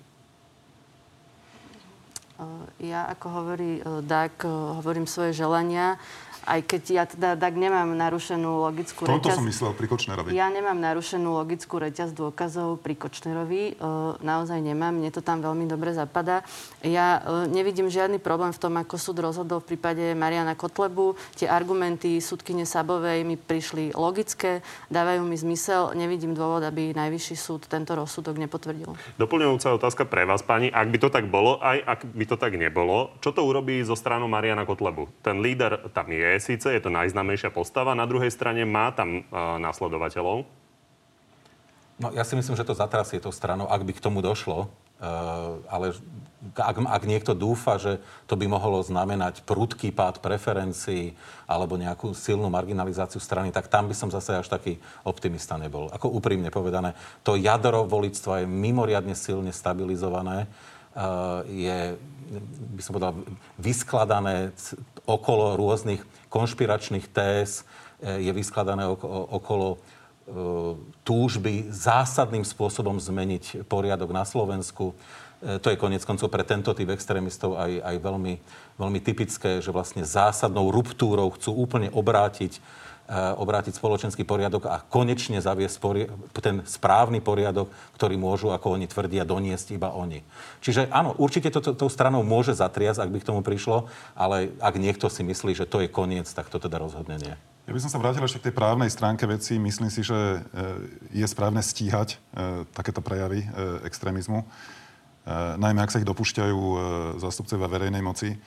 Ja, ako hovorí Dak, hovorím svoje želania aj keď ja teda tak nemám narušenú logickú reťaz... reťaz... som myslel pri Kočnerovi. Ja nemám narušenú logickú reťaz dôkazov pri Kočnerovi. E, naozaj nemám. Mne to tam veľmi dobre zapadá. Ja e, nevidím žiadny problém v tom, ako súd rozhodol v prípade Mariana Kotlebu. Tie argumenty súdkyne Sabovej mi prišli logické, dávajú mi zmysel. Nevidím dôvod, aby Najvyšší súd tento rozsudok nepotvrdil. Doplňujúca otázka pre vás, pani. Ak by to tak bolo, aj ak by to tak nebolo, čo to urobí zo stranu Mariana Kotlebu? Ten líder tam je, síce, je to najznámejšia postava, na druhej strane má tam uh, následovateľov. No ja si myslím, že to zatrasie tou stranou, ak by k tomu došlo. Uh, ale ak, ak niekto dúfa, že to by mohlo znamenať prudký pád preferencií alebo nejakú silnú marginalizáciu strany, tak tam by som zase až taký optimista nebol. Ako úprimne povedané, to jadro volictva je mimoriadne silne stabilizované. Uh, je, by som povedal, vyskladané okolo rôznych konšpiračných téz, e, je vyskladané okolo e, túžby zásadným spôsobom zmeniť poriadok na Slovensku. E, to je konec koncov pre tento typ extrémistov aj, aj veľmi, veľmi typické, že vlastne zásadnou ruptúrou chcú úplne obrátiť Eh, obrátiť spoločenský poriadok a konečne zaviesť ten správny poriadok, ktorý môžu, ako oni tvrdia, doniesť iba oni. Čiže áno, určite to tou stranou môže zatriasť, ak by k tomu prišlo, ale ak niekto si myslí, že to je koniec, tak to teda rozhodne nie. Ja by som sa vrátil ešte k tej právnej stránke veci. Myslím si, že eh, je správne stíhať eh, takéto prejavy extrémizmu, najmä ak sa ich dopúšťajú zástupcovia verejnej moci.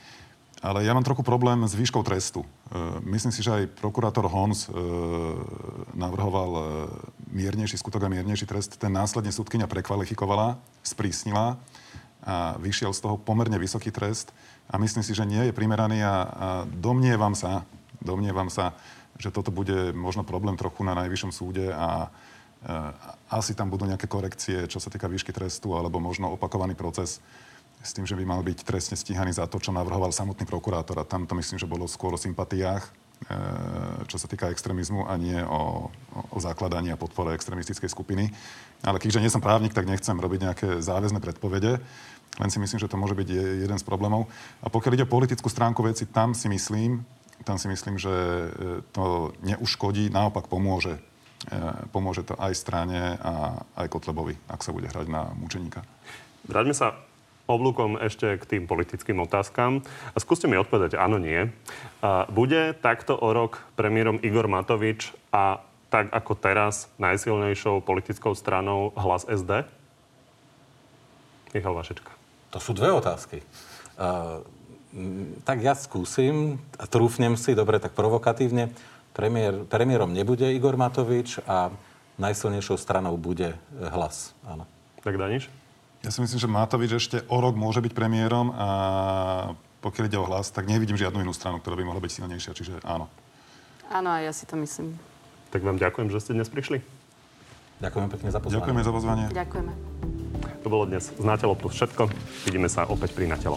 Ale ja mám trochu problém s výškou trestu. E, myslím si, že aj prokurátor Hons e, navrhoval e, miernejší skutok a miernejší trest. Ten následne súdkynia prekvalifikovala, sprísnila a vyšiel z toho pomerne vysoký trest. A myslím si, že nie je primeraný a, domnievam sa, domnievam sa, že toto bude možno problém trochu na najvyššom súde a asi tam budú nejaké korekcie, čo sa týka výšky trestu, alebo možno opakovaný proces s tým, že by mal byť trestne stíhaný za to, čo navrhoval samotný prokurátor. A tam to myslím, že bolo skôr o sympatiách, e, čo sa týka extrémizmu a nie o, o zakladaní a podpore extrémistickej skupiny. Ale keďže nie som právnik, tak nechcem robiť nejaké záväzné predpovede. Len si myslím, že to môže byť jeden z problémov. A pokiaľ ide o politickú stránku veci, tam si myslím, tam si myslím, že e, to neuškodí, naopak pomôže. E, pomôže to aj strane a aj Kotlebovi, ak sa bude hrať na mučeníka. Vráťme sa oblúkom ešte k tým politickým otázkam. A skúste mi odpovedať áno, nie. A bude takto o rok premiérom Igor Matovič a tak ako teraz najsilnejšou politickou stranou hlas SD? Michal Vašečka. To sú dve otázky. Uh, tak ja skúsim a trúfnem si, dobre, tak provokatívne. Premiér, premiérom nebude Igor Matovič a najsilnejšou stranou bude hlas. Áno. Tak Daniš? Ja si myslím, že Matovič ešte o rok môže byť premiérom a pokiaľ ide o hlas, tak nevidím žiadnu inú stranu, ktorá by mohla byť silnejšia, čiže áno. Áno, a ja si to myslím. Tak vám ďakujem, že ste dnes prišli. Ďakujem pekne za pozvanie. Ďakujeme za pozvanie. Ďakujeme. To bolo dnes z Natelo plus všetko. Vidíme sa opäť pri Natelo.